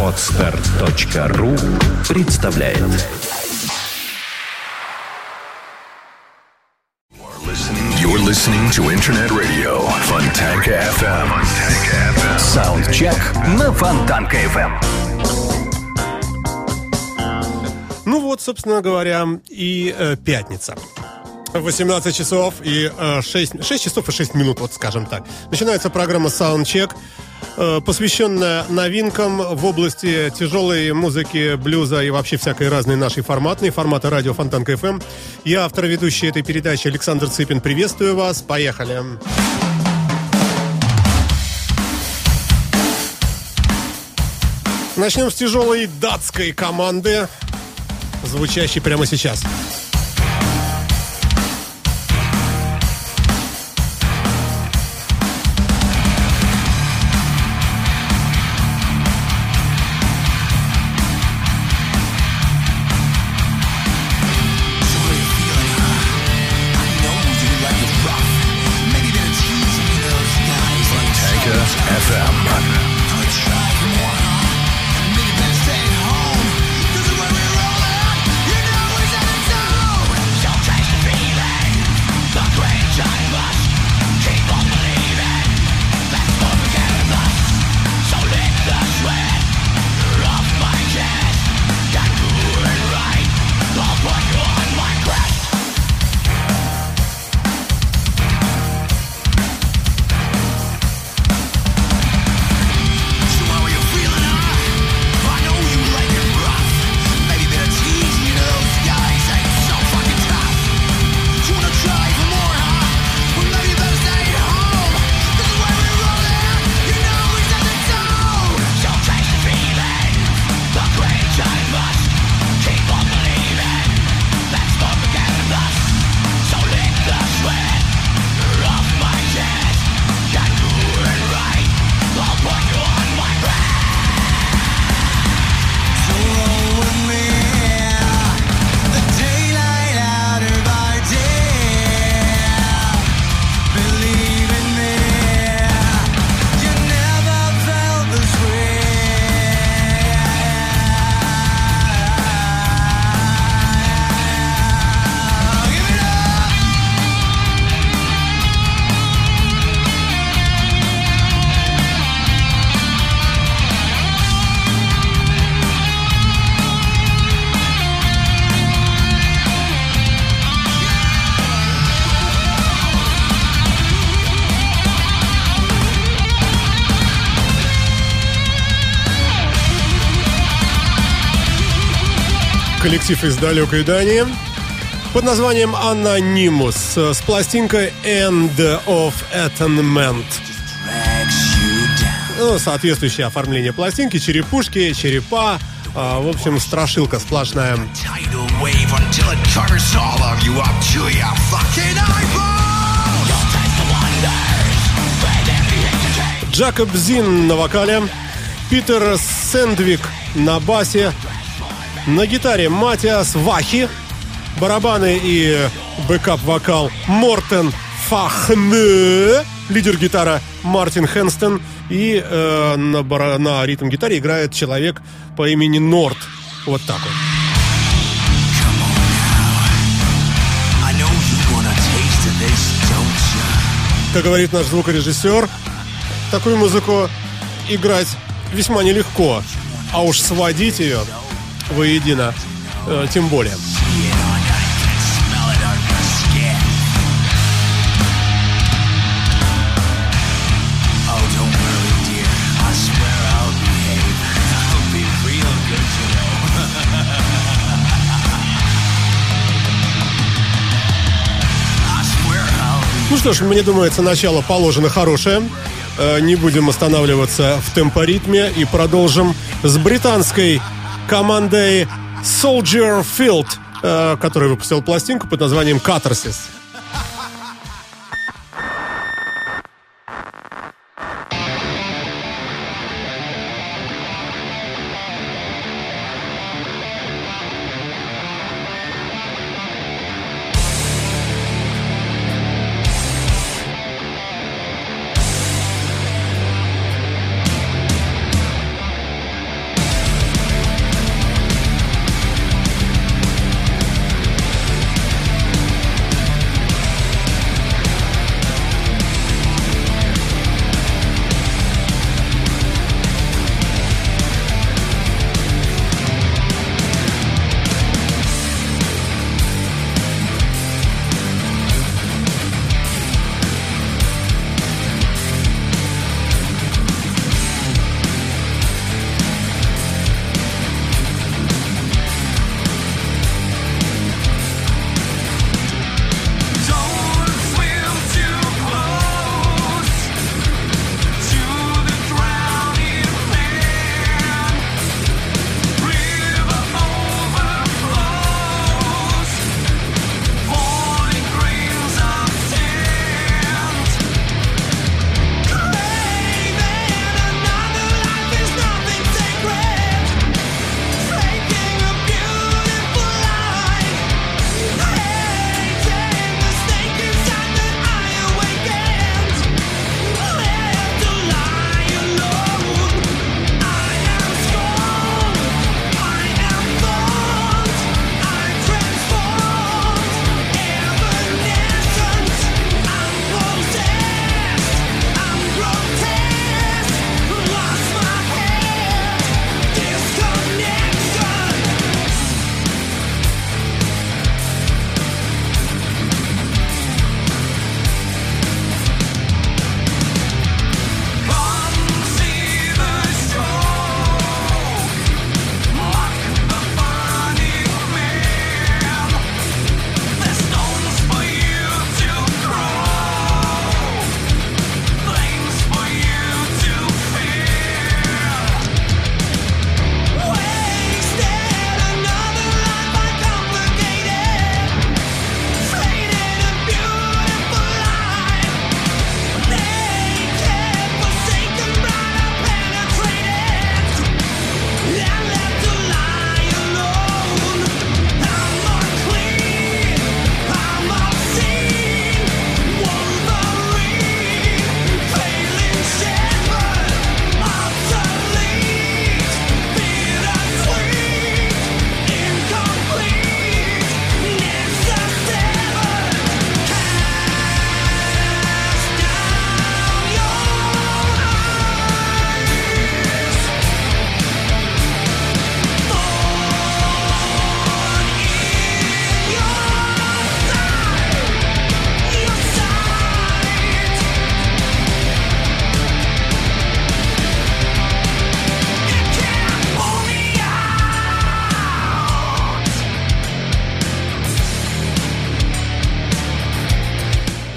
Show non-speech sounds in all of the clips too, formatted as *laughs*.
Отстар.ру представляет You're listening to Internet Radio Fontanka FM. Саундчек на Фонтанка FM. Ну вот, собственно говоря, и э, пятница. 18 часов и э, 6, 6 часов и 6 минут, вот скажем так. Начинается программа Soundcheck, посвященная новинкам в области тяжелой музыки, блюза и вообще всякой разной нашей форматной, формата радио Фонтанка FM. Я автор ведущий этой передачи Александр Цыпин. Приветствую вас. Поехали. Начнем с тяжелой датской команды, звучащей прямо сейчас. Fontanka коллектив из далекой Дании под названием Anonymous с пластинкой End of Atonement. Ну, соответствующее оформление пластинки, черепушки, черепа, а, в общем, страшилка сплошная. Джакоб Зин на вокале, Питер Сэндвик на басе, на гитаре Матиас Вахи, барабаны и бэкап-вокал Мортен Фахне, лидер гитара Мартин Хенстон и э, на, бара- на ритм-гитаре играет человек по имени Норт. Вот так вот. Как говорит наш звукорежиссер, такую музыку играть весьма нелегко, а уж сводить ее воедино э, тем более. Ну что ж, мне думается, начало положено хорошее. Э, Не будем останавливаться в темпоритме и продолжим с британской командой Soldier Field, э, который выпустил пластинку под названием Catharsis.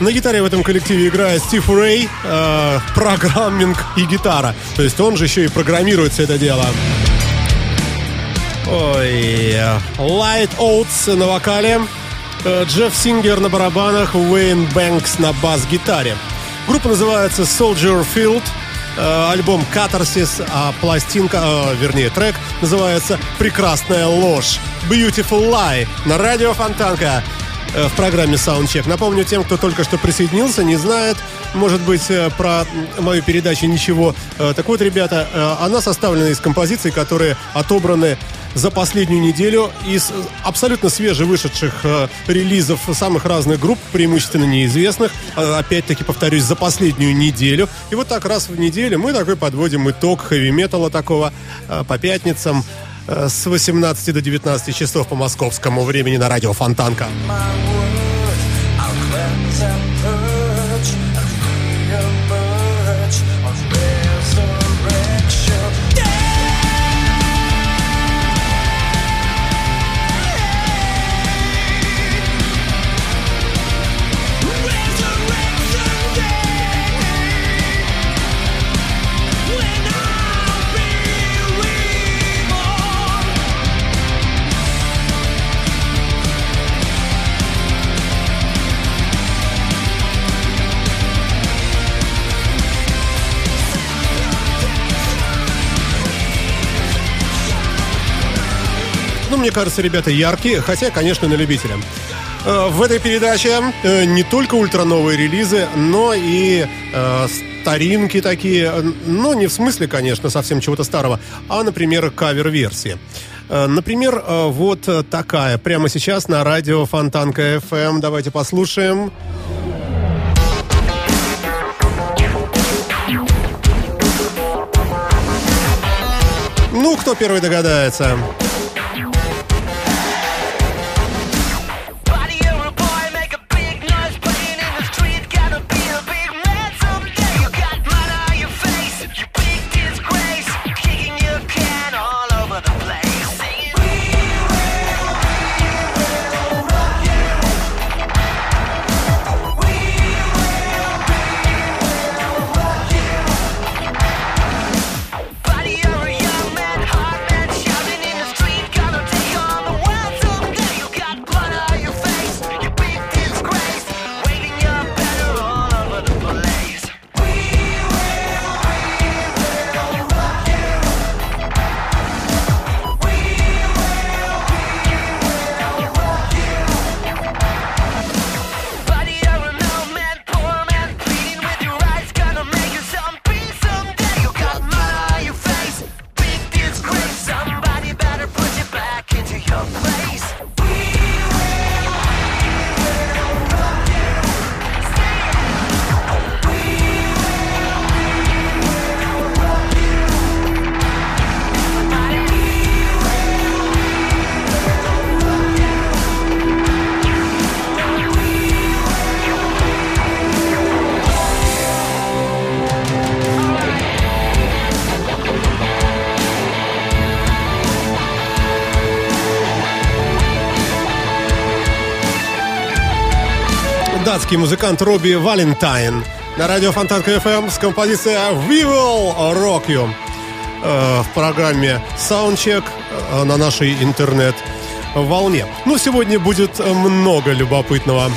На гитаре в этом коллективе играет Стив Рэй, э, программинг и гитара. То есть он же еще и программирует все это дело. Ой, Light Oats на вокале, э, Джефф Сингер на барабанах, Уэйн Бэнкс на бас-гитаре. Группа называется Soldier Field, э, альбом Катарсис, а пластинка, э, вернее трек, называется «Прекрасная ложь». Beautiful Lie на радио Фонтанка в программе Soundcheck. Напомню тем, кто только что присоединился, не знает, может быть, э, про мою передачу ничего. Э, Так вот, ребята, э, она составлена из композиций, которые отобраны за последнюю неделю из абсолютно свежевышедших э, релизов самых разных групп, преимущественно неизвестных. Э, Опять-таки, повторюсь, за последнюю неделю. И вот так раз в неделю мы такой подводим итог хэви-металла такого э, по пятницам э, с 18 до 19 часов по московскому времени на радио Фонтанка. Мне кажется, ребята яркие, хотя, конечно, на любителя. Э, В этой передаче э, не только ультрановые релизы, но и э, старинки такие. э, Но не в смысле, конечно, совсем чего-то старого, а, например, кавер-версии. Например, вот такая. Прямо сейчас на радио Фонтанка FM. Давайте послушаем. Ну, кто первый догадается? Датский музыкант Робби Валентайн на радио Фонтанка FM с композицией «We Will Rock You» э, в программе Soundcheck э, на нашей интернет-волне. Ну, сегодня будет много любопытного.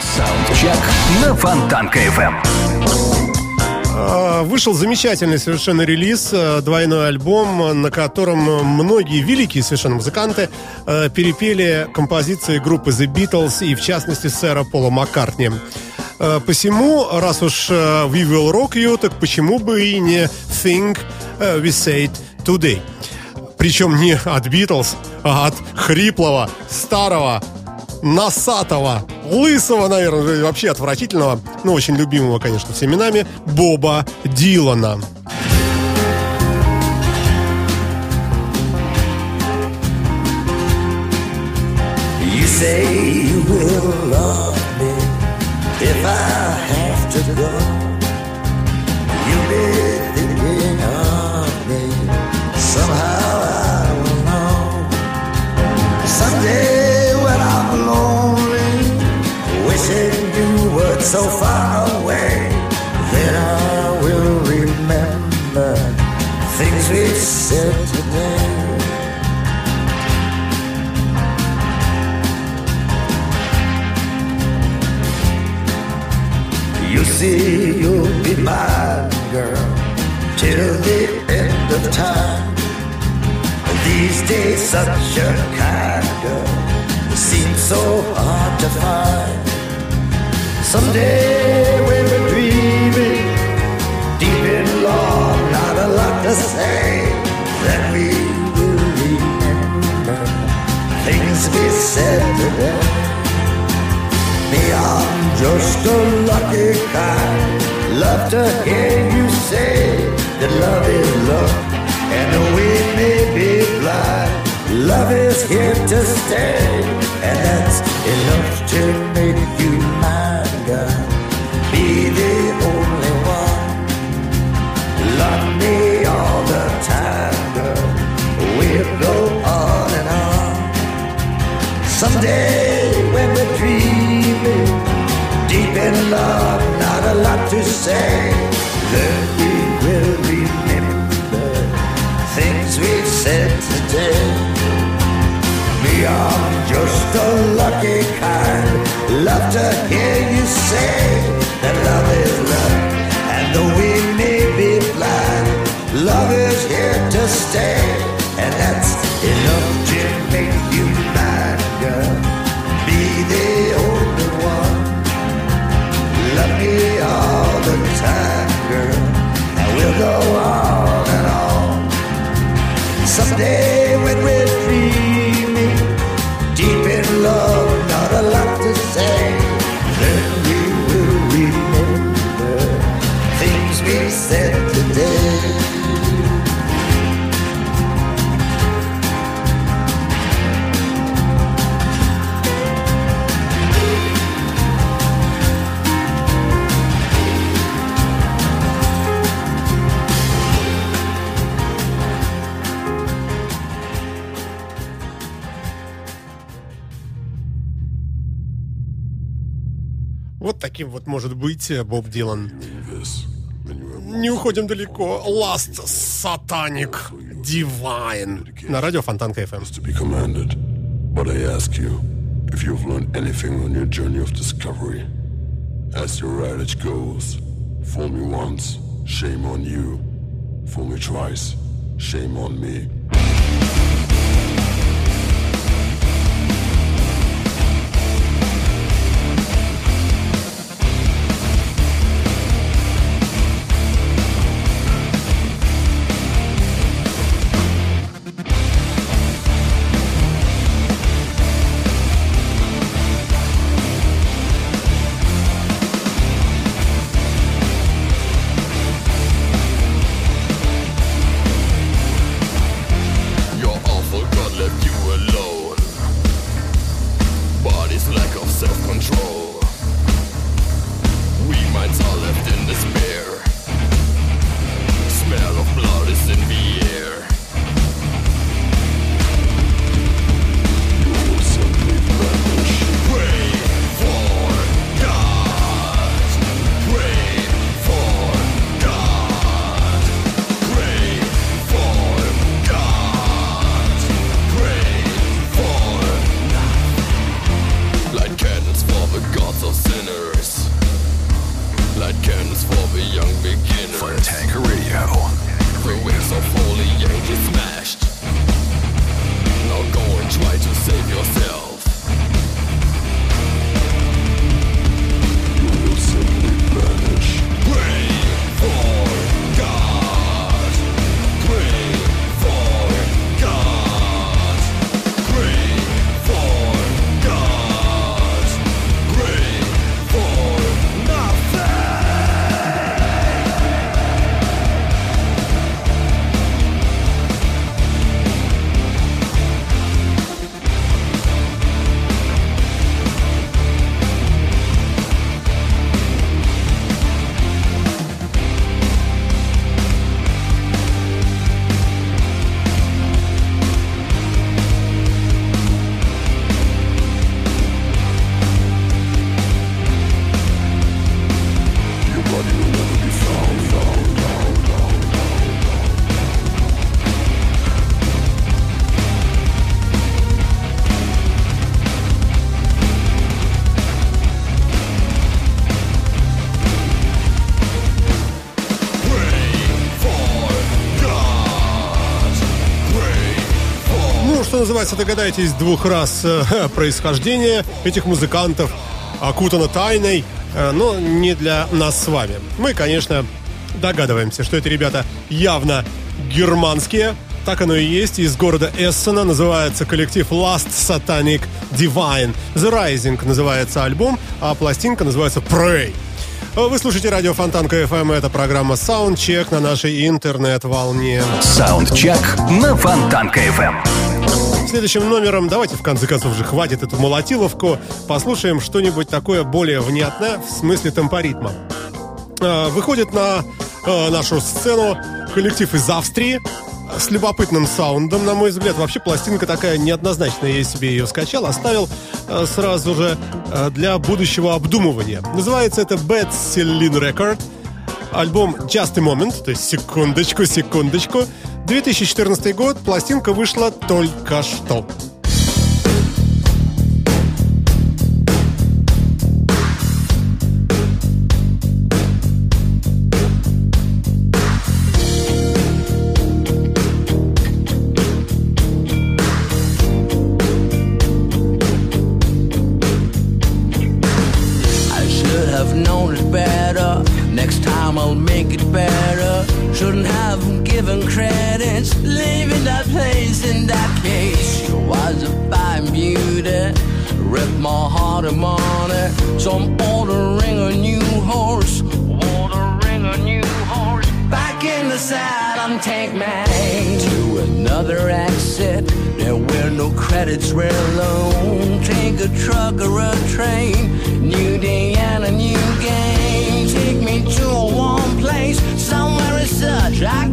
Саундчек на Фонтанка FM. Э, Вышел замечательный совершенно релиз, э, двойной альбом, на котором многие великие совершенно музыканты э, перепели композиции группы The Beatles и, в частности, сэра Пола Маккартни. Посему, раз уж We Will Rock You, так почему бы и не Think We Said Today? Причем не от Beatles, а от хриплого, старого, носатого, лысого, наверное, вообще отвратительного, но очень любимого, конечно, всеми нами, Боба Дилана. You say time. These days, such a kind girl seems so hard to find. Someday, when we're dreaming, deep in love, not a lot to say, then we will remember things we said today. Me, I'm just a lucky kind. Love to hear you say that love is love, and we may be blind, love is here to stay, and that's enough to make you mine, girl. Be the only one. Love me all the time, girl. We'll go on and on. Someday when we're dreaming, deep in love, not a lot to say, then today. Me, I'm just a lucky kind. Love to hear you say that love is love, and though we may be blind, love is here to stay, and that's enough to make you mine, girl. Be the only one. Love me all the time, girl, and we'll go on and on. Someday Вот таким вот может быть э, Боб Дилан. Не уходим далеко. Last Satanic Divine. На радио Фонтанка FM. to be commanded. But I ask you if you've learned anything on your journey of discovery. As your adage goes, fool me once, shame on you. Fool me twice, shame on me. Называется, догадаетесь двух раз э, *laughs* происхождение этих музыкантов окутано тайной, э, но не для нас с вами. Мы, конечно, догадываемся, что эти ребята явно германские. Так оно и есть. Из города Эссена называется коллектив Last Satanic Divine. The Rising называется альбом, а пластинка называется Pray. Вы слушаете радио Фонтанка FM. Это программа Soundcheck на нашей интернет-волне. Саундчек на Фонтанка FM. Следующим номером, давайте в конце концов же хватит эту молотиловку, послушаем что-нибудь такое более внятное в смысле темпоритма. Э, Выходит на э, нашу сцену коллектив из Австрии с любопытным саундом, на мой взгляд. Вообще пластинка такая неоднозначная, я себе ее скачал, оставил э, сразу же для будущего обдумывания. Называется это Bad Celine Record. Альбом Just a Moment, то есть секундочку, секундочку. 2014 год, пластинка вышла только что. No credits, we're alone. Take a truck or a train. New day and a new game. Take me to a warm place, somewhere as such. I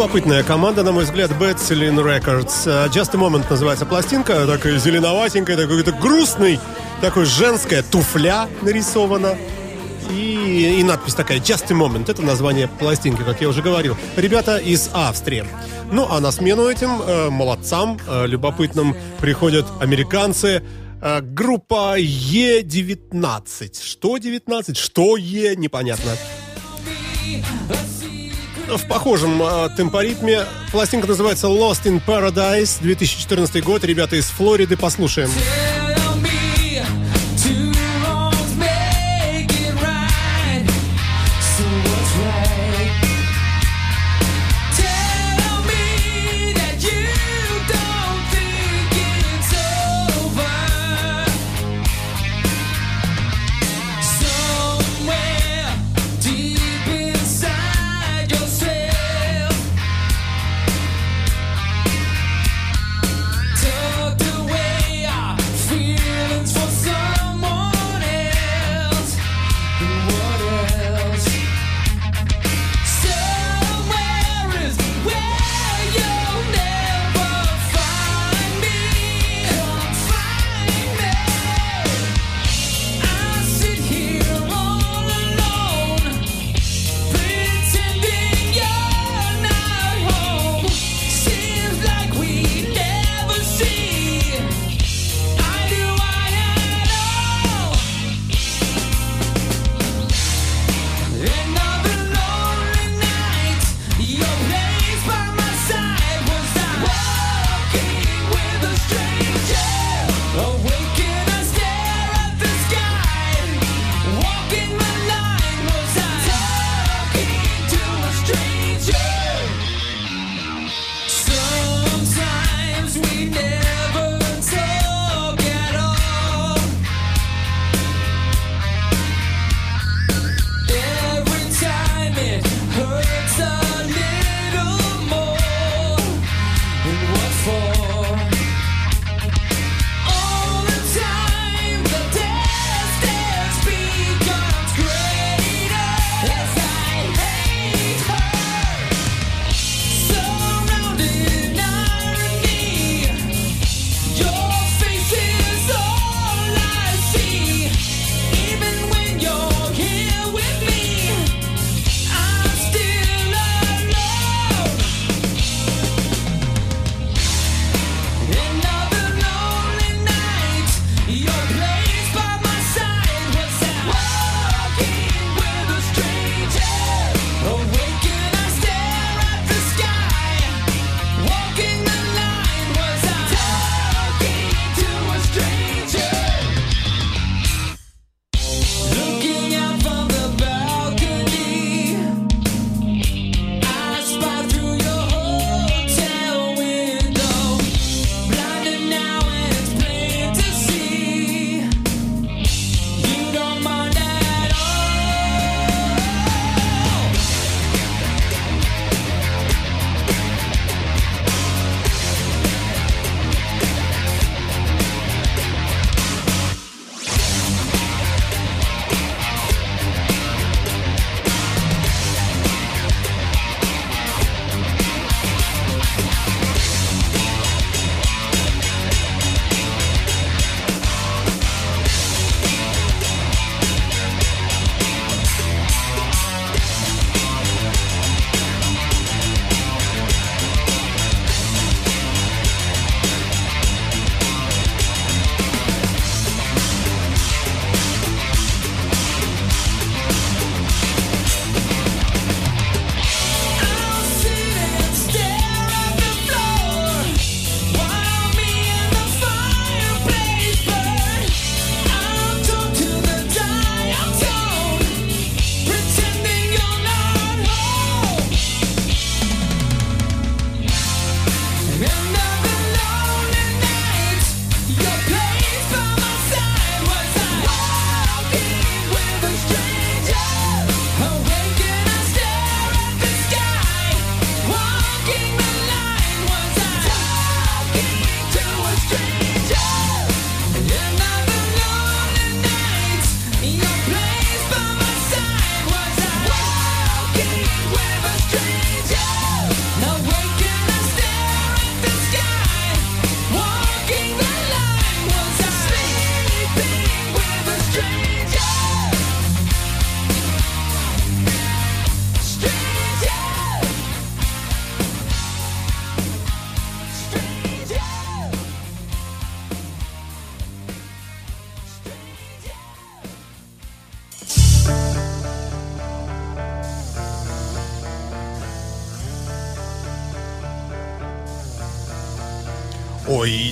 Любопытная команда, на мой взгляд, Bad Celine Records. Э, Just a Moment называется пластинка, такая зеленоватенькая, такой какой-то грустный, такой женская туфля нарисована. И, и надпись такая Just a Moment. Это название пластинки, как я уже говорил. Ребята из Австрии. Ну, а на смену этим э, молодцам, э, любопытным, приходят американцы. Э, группа Е19. Что 19? Что Е? Непонятно. В похожем э, темпоритме пластинка называется Lost in Paradise 2014 год. Ребята из Флориды, послушаем. Tell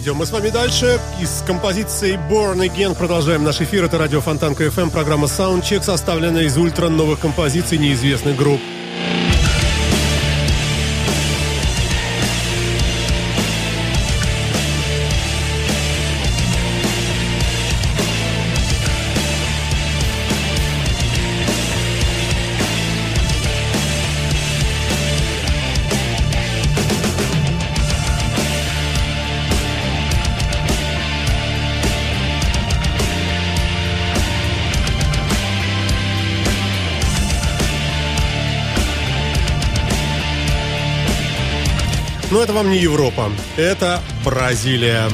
Идем мы с вами дальше. из композиции композицией Born Again продолжаем наш эфир. Это радио Фонтанка FM, эм», программа Soundcheck, составленная из ультра новых композиций неизвестных групп. Но это вам не Европа, это Бразилия.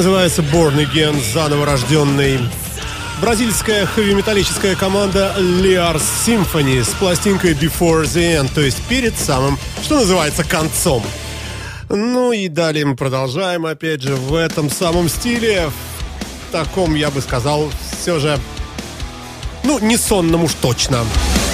называется Born Again, заново рожденный. Бразильская хэви-металлическая команда Liars Symphony с пластинкой Before the End, то есть перед самым, что называется, концом. Ну и далее мы продолжаем, опять же, в этом самом стиле, в таком, я бы сказал, все же, ну, не сонном уж точно. Точно.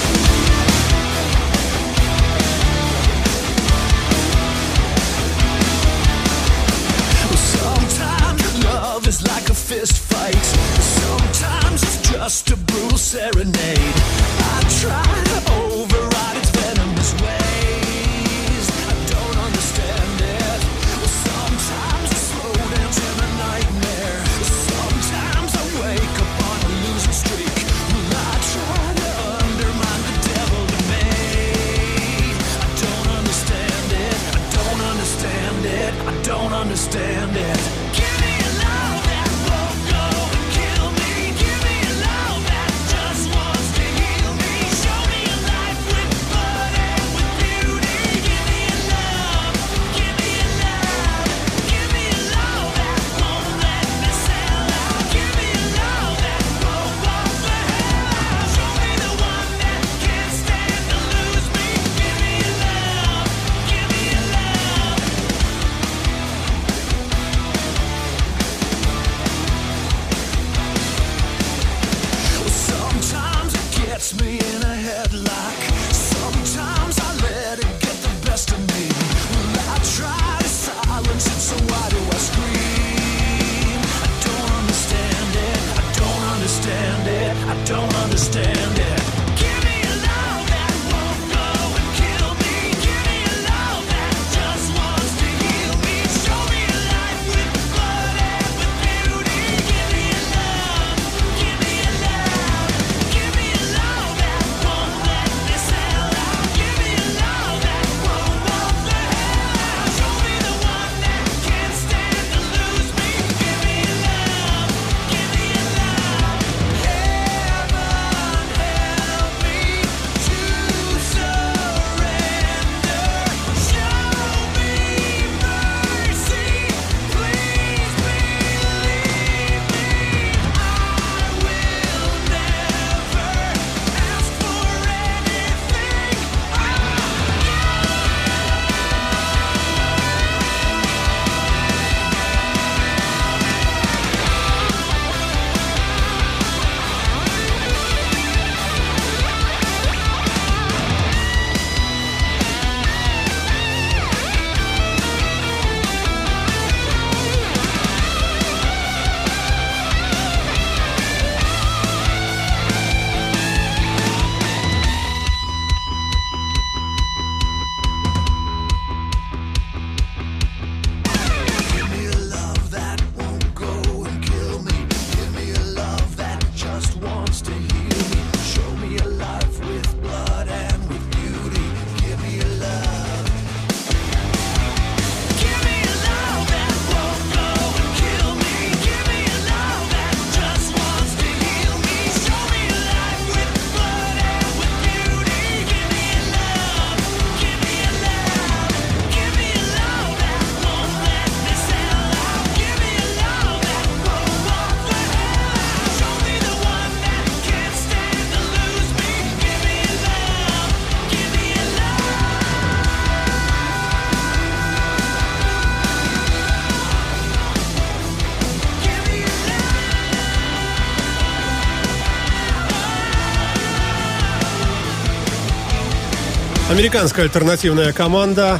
Американская альтернативная команда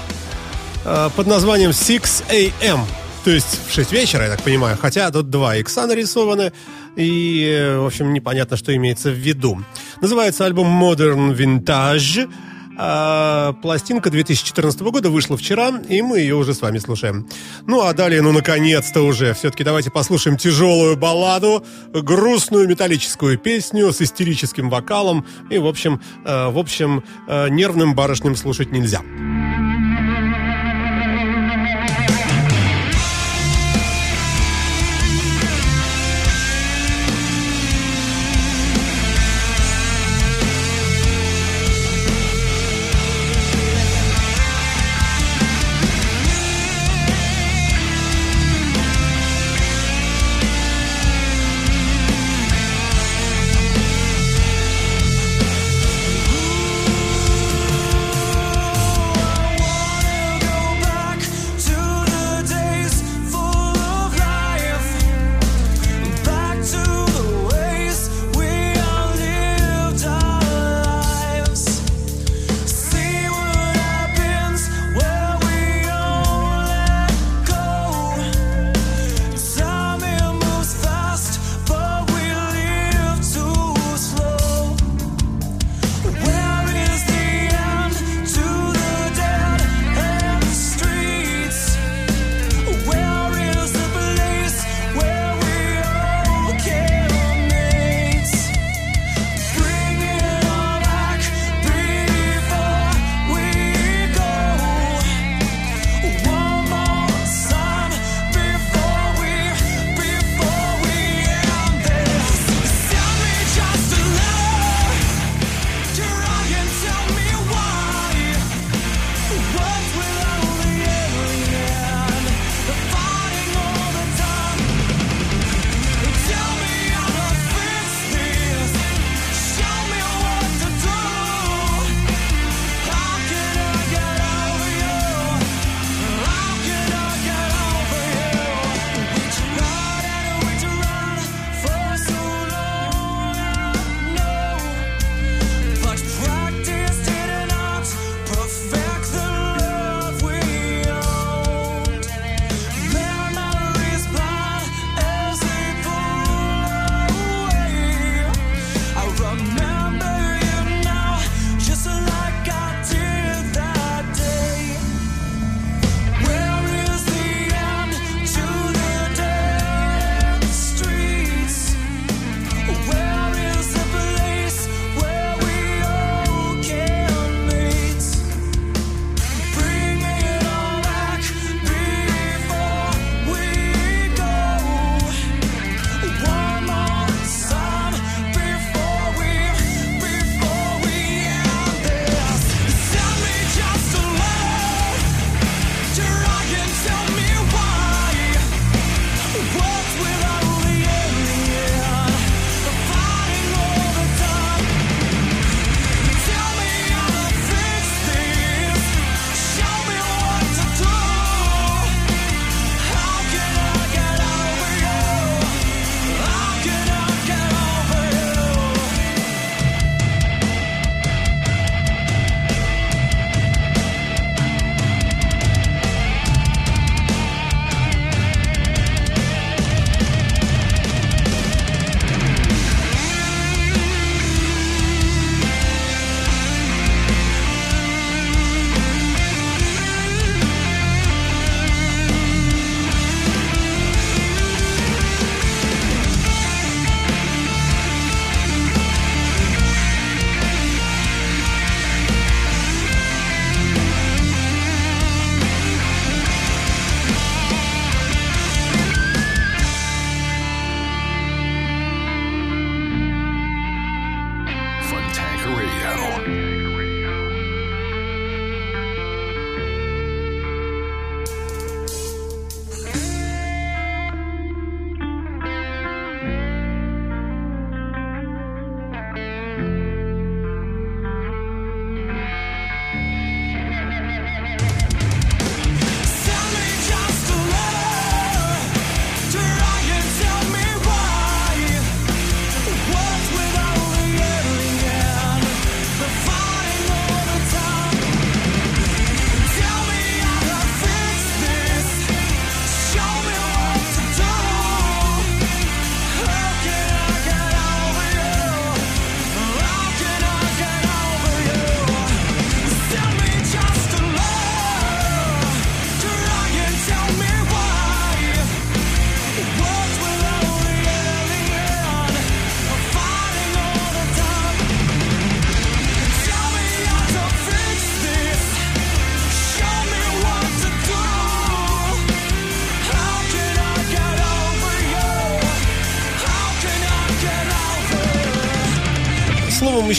э, под названием 6AM. То есть в 6 вечера, я так понимаю. Хотя тут два икса нарисованы. И, э, в общем, непонятно, что имеется в виду. Называется альбом Modern Vintage. А, пластинка 2014 года вышла вчера, и мы ее уже с вами слушаем. Ну а далее, ну наконец-то уже, все-таки давайте послушаем тяжелую балладу, грустную металлическую песню с истерическим вокалом, и, в общем, э, в общем, э, нервным барышням слушать. Нельзя.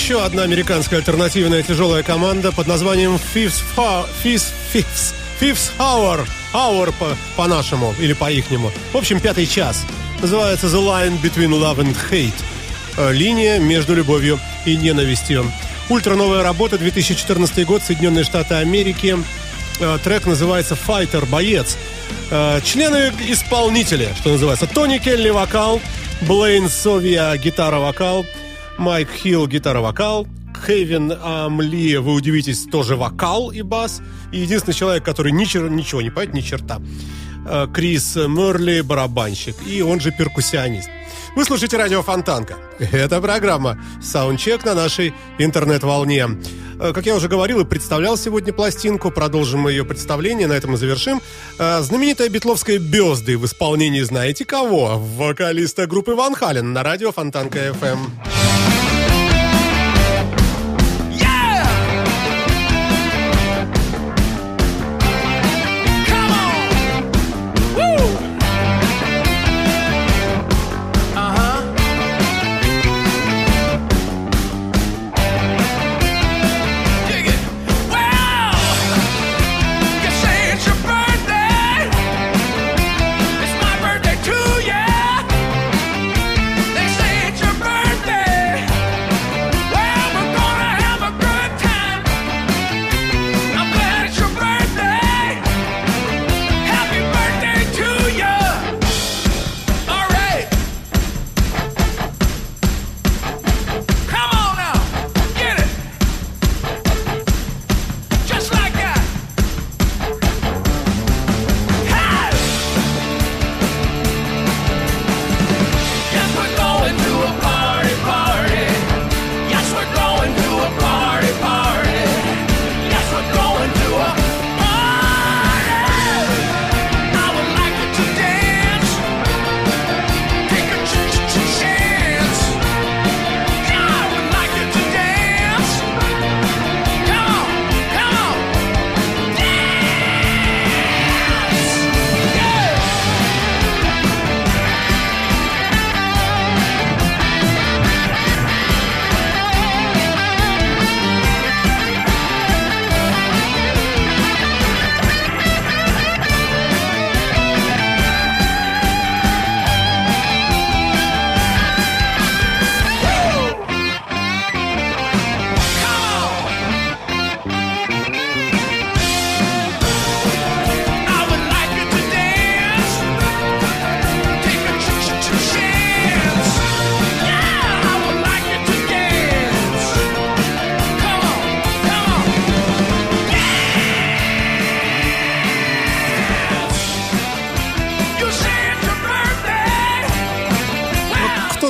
Еще одна американская альтернативная тяжелая команда под названием Fifth, Fifth, Fifth, Fifth Hour, Hour по- по-нашему или по-ихнему. В общем, пятый час. Называется The Line Between Love and Hate. Э, Линия между любовью и ненавистью. Ультра новая работа, 2014 год, Соединенные Штаты Америки. Э, Трек называется «Fighter», «Боец». Э, Члены исполнители, что называется. Тони Келли – вокал, Блейн Совия – гитара-вокал, Майк Хилл – гитара-вокал, Хейвен Амли, вы удивитесь, тоже вокал и бас. И единственный человек, который ни чер- ничего не поет, ни черта. Э, Крис Мерли – барабанщик, и он же перкуссионист. Вы слушаете радио Фонтанка. Это программа «Саундчек» на нашей интернет-волне. Э, Как я уже говорил и представлял сегодня пластинку, продолжим мы ее представление, на этом и завершим. Э, Знаменитая битловская «Безды» в исполнении знаете кого? Вокалиста группы Ван Хален на радио Фонтанка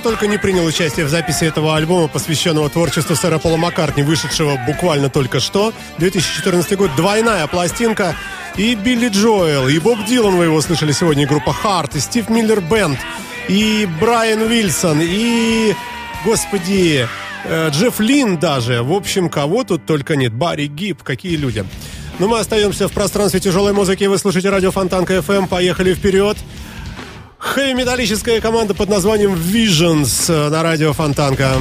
только не принял участие в записи этого альбома, посвященного творчеству сэра Пола Маккартни, вышедшего буквально только что. 2014 год, двойная пластинка. И Билли Джоэл, и Боб Дилан, вы его слышали сегодня, и группа Харт, и Стив Миллер Бенд, и Брайан Уилсон, и, господи, э, Джефф Лин даже. В общем, кого тут только нет. Барри Гиб, какие люди. Но мы остаемся в пространстве тяжелой музыки. Вы слушаете радио Фонтанка FM. Поехали вперед. Хэви-металлическая команда под названием Visions э, на радио Фонтанка.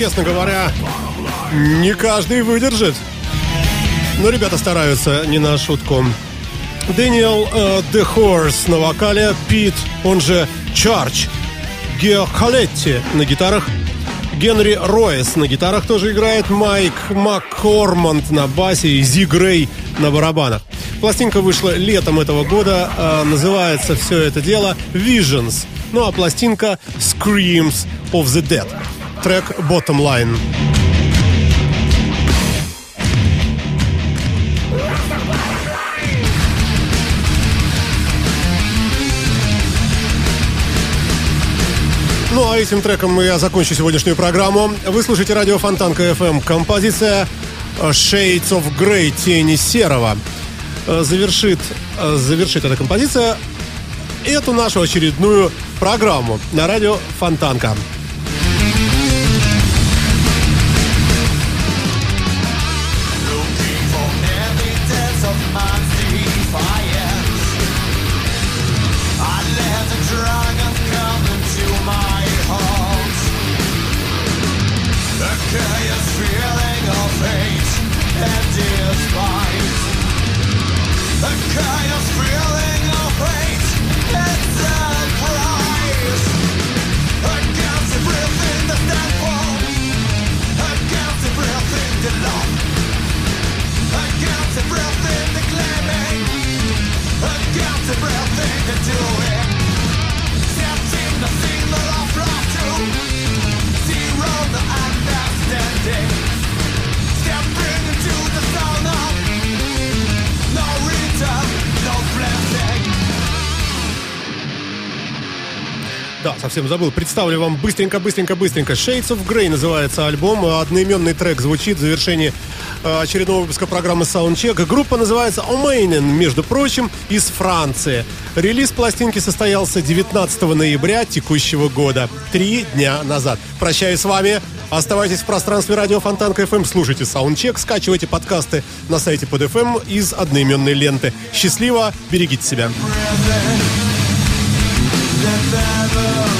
Честно говоря, не каждый выдержит. Но ребята стараются не на шутку. Дэниел э, The на вокале, Пит, он же Чарч, Гео Халетти на гитарах, Генри Ройс на гитарах тоже играет, Майк Маккорманд на басе и Зи Грей на барабанах. Пластинка вышла летом этого года, э, называется все это дело Visions, ну а пластинка Screams of the Dead. Трек Bottom Line. Ну а этим треком я закончу сегодняшнюю программу. Вы слушаете радио Фонтанка FM. Композиция Shades of Grey, Тени Серого. Завершит, завершит эта композиция эту нашу очередную программу на радио Фонтанка. Совсем забыл. Представлю вам быстренько-быстренько-быстренько. Shades of Grey называется альбом. Одноименный трек звучит в завершении э, очередного выпуска программы Soundcheck. Группа называется Omanian, между прочим, из Франции. Релиз пластинки состоялся 19 ноября текущего года. Три дня назад. Прощаюсь с вами. Оставайтесь в пространстве радио Фонтанка FM, слушайте Soundcheck, скачивайте подкасты на сайте под FM из одноименной ленты. Счастливо, берегите себя. Is